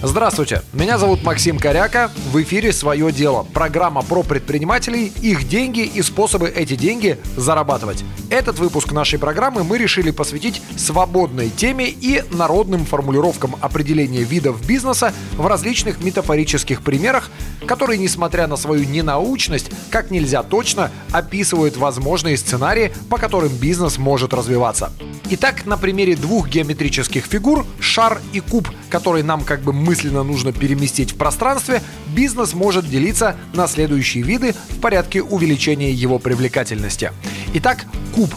Здравствуйте, меня зовут Максим Коряка. В эфире «Свое дело» – программа про предпринимателей, их деньги и способы эти деньги зарабатывать. Этот выпуск нашей программы мы решили посвятить свободной теме и народным формулировкам определения видов бизнеса в различных метафорических примерах, которые, несмотря на свою ненаучность, как нельзя точно описывают возможные сценарии, по которым бизнес может развиваться. Итак, на примере двух геометрических фигур – шар и куб, которые нам как бы мысленно нужно переместить в пространстве, бизнес может делиться на следующие виды в порядке увеличения его привлекательности. Итак, куб.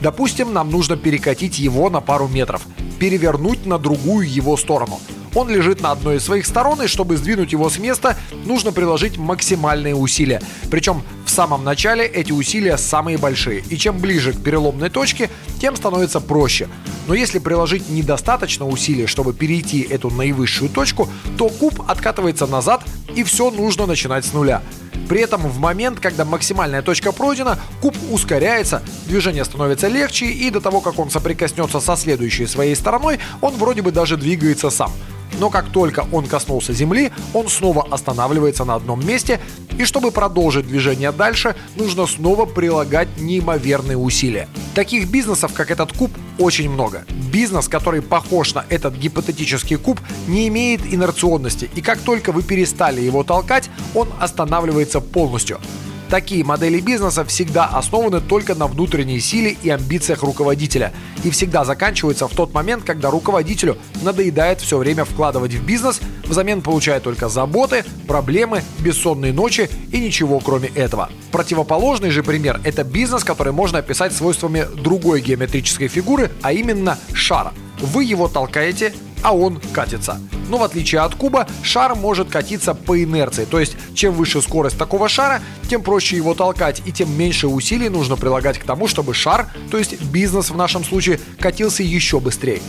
Допустим, нам нужно перекатить его на пару метров, перевернуть на другую его сторону – он лежит на одной из своих сторон, и чтобы сдвинуть его с места, нужно приложить максимальные усилия. Причем самом начале эти усилия самые большие, и чем ближе к переломной точке, тем становится проще. Но если приложить недостаточно усилий, чтобы перейти эту наивысшую точку, то куб откатывается назад, и все нужно начинать с нуля. При этом в момент, когда максимальная точка пройдена, куб ускоряется, движение становится легче, и до того, как он соприкоснется со следующей своей стороной, он вроде бы даже двигается сам – но как только он коснулся земли, он снова останавливается на одном месте, и чтобы продолжить движение дальше, нужно снова прилагать неимоверные усилия. Таких бизнесов, как этот куб, очень много. Бизнес, который похож на этот гипотетический куб, не имеет инерционности, и как только вы перестали его толкать, он останавливается полностью. Такие модели бизнеса всегда основаны только на внутренней силе и амбициях руководителя и всегда заканчиваются в тот момент, когда руководителю надоедает все время вкладывать в бизнес, взамен получая только заботы, проблемы, бессонные ночи и ничего кроме этого. Противоположный же пример – это бизнес, который можно описать свойствами другой геометрической фигуры, а именно шара. Вы его толкаете, а он катится. Но в отличие от куба, шар может катиться по инерции, то есть чем выше скорость такого шара, тем проще его толкать и тем меньше усилий нужно прилагать к тому, чтобы шар, то есть бизнес в нашем случае, катился еще быстрее.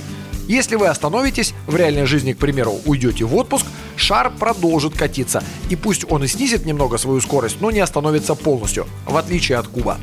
Если вы остановитесь, в реальной жизни, к примеру, уйдете в отпуск, шар продолжит катиться. И пусть он и снизит немного свою скорость, но не остановится полностью, в отличие от куба.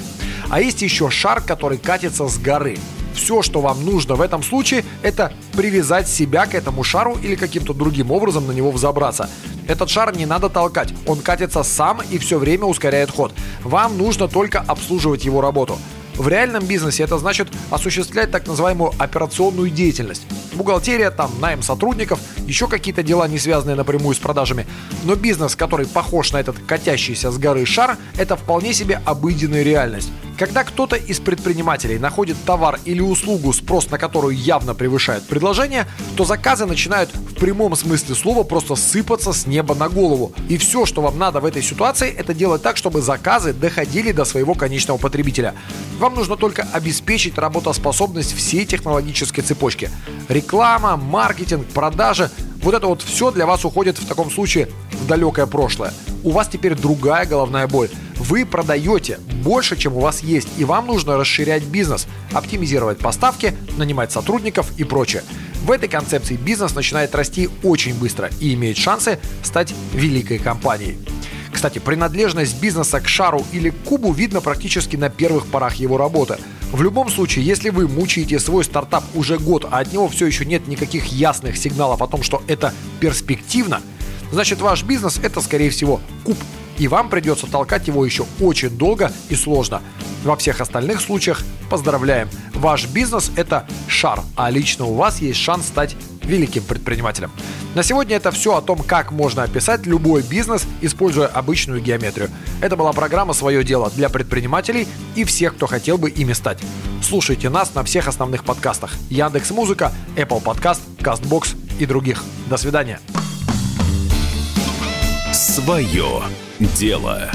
А есть еще шар, который катится с горы. Все, что вам нужно в этом случае, это привязать себя к этому шару или каким-то другим образом на него взобраться. Этот шар не надо толкать, он катится сам и все время ускоряет ход. Вам нужно только обслуживать его работу. В реальном бизнесе это значит осуществлять так называемую операционную деятельность. Бухгалтерия, там, найм сотрудников, еще какие-то дела, не связанные напрямую с продажами. Но бизнес, который похож на этот катящийся с горы шар, это вполне себе обыденная реальность. Когда кто-то из предпринимателей находит товар или услугу, спрос на которую явно превышает предложение, то заказы начинают в прямом смысле слова просто сыпаться с неба на голову. И все, что вам надо в этой ситуации, это делать так, чтобы заказы доходили до своего конечного потребителя. Вам нужно только обеспечить работоспособность всей технологической цепочки. Реклама, маркетинг, продажи – вот это вот все для вас уходит в таком случае в далекое прошлое. У вас теперь другая головная боль. Вы продаете больше, чем у вас есть, и вам нужно расширять бизнес, оптимизировать поставки, нанимать сотрудников и прочее. В этой концепции бизнес начинает расти очень быстро и имеет шансы стать великой компанией. Кстати, принадлежность бизнеса к шару или к кубу видно практически на первых порах его работы. В любом случае, если вы мучаете свой стартап уже год, а от него все еще нет никаких ясных сигналов о том, что это перспективно, значит ваш бизнес это скорее всего куб и вам придется толкать его еще очень долго и сложно. Во всех остальных случаях поздравляем, ваш бизнес это шар, а лично у вас есть шанс стать великим предпринимателем. На сегодня это все о том, как можно описать любой бизнес, используя обычную геометрию. Это была программа «Свое дело» для предпринимателей и всех, кто хотел бы ими стать. Слушайте нас на всех основных подкастах. Яндекс Музыка, Apple Podcast, CastBox и других. До свидания. Свое дело.